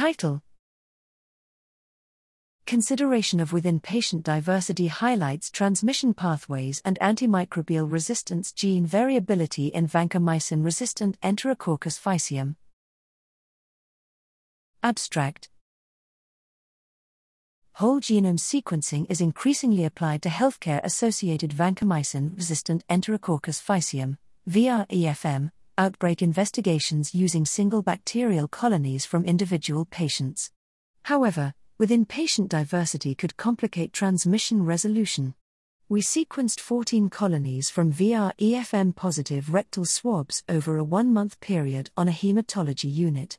Title Consideration of within patient diversity highlights transmission pathways and antimicrobial resistance gene variability in vancomycin resistant Enterococcus faecium. Abstract Whole genome sequencing is increasingly applied to healthcare associated vancomycin resistant Enterococcus faecium, VREFM, outbreak investigations using single bacterial colonies from individual patients. However, within patient diversity could complicate transmission resolution. We sequenced 14 colonies from VREFM positive rectal swabs over a one month period on a hematology unit.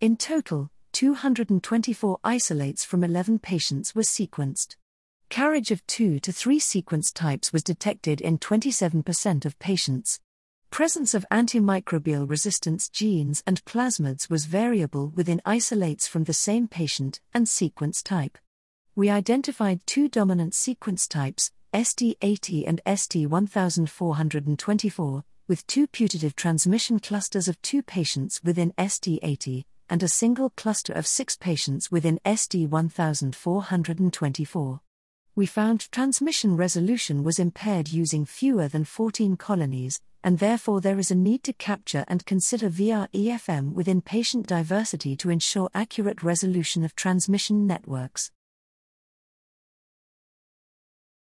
In total, 224 isolates from 11 patients were sequenced. Carriage of 2 to 3 sequence types was detected in 27% of patients. Presence of antimicrobial resistance genes and plasmids was variable within isolates from the same patient and sequence type. We identified two dominant sequence types, ST80 and ST1424, with two putative transmission clusters of two patients within ST80 and a single cluster of six patients within ST1424 we found transmission resolution was impaired using fewer than 14 colonies, and therefore there is a need to capture and consider VREFM within patient diversity to ensure accurate resolution of transmission networks.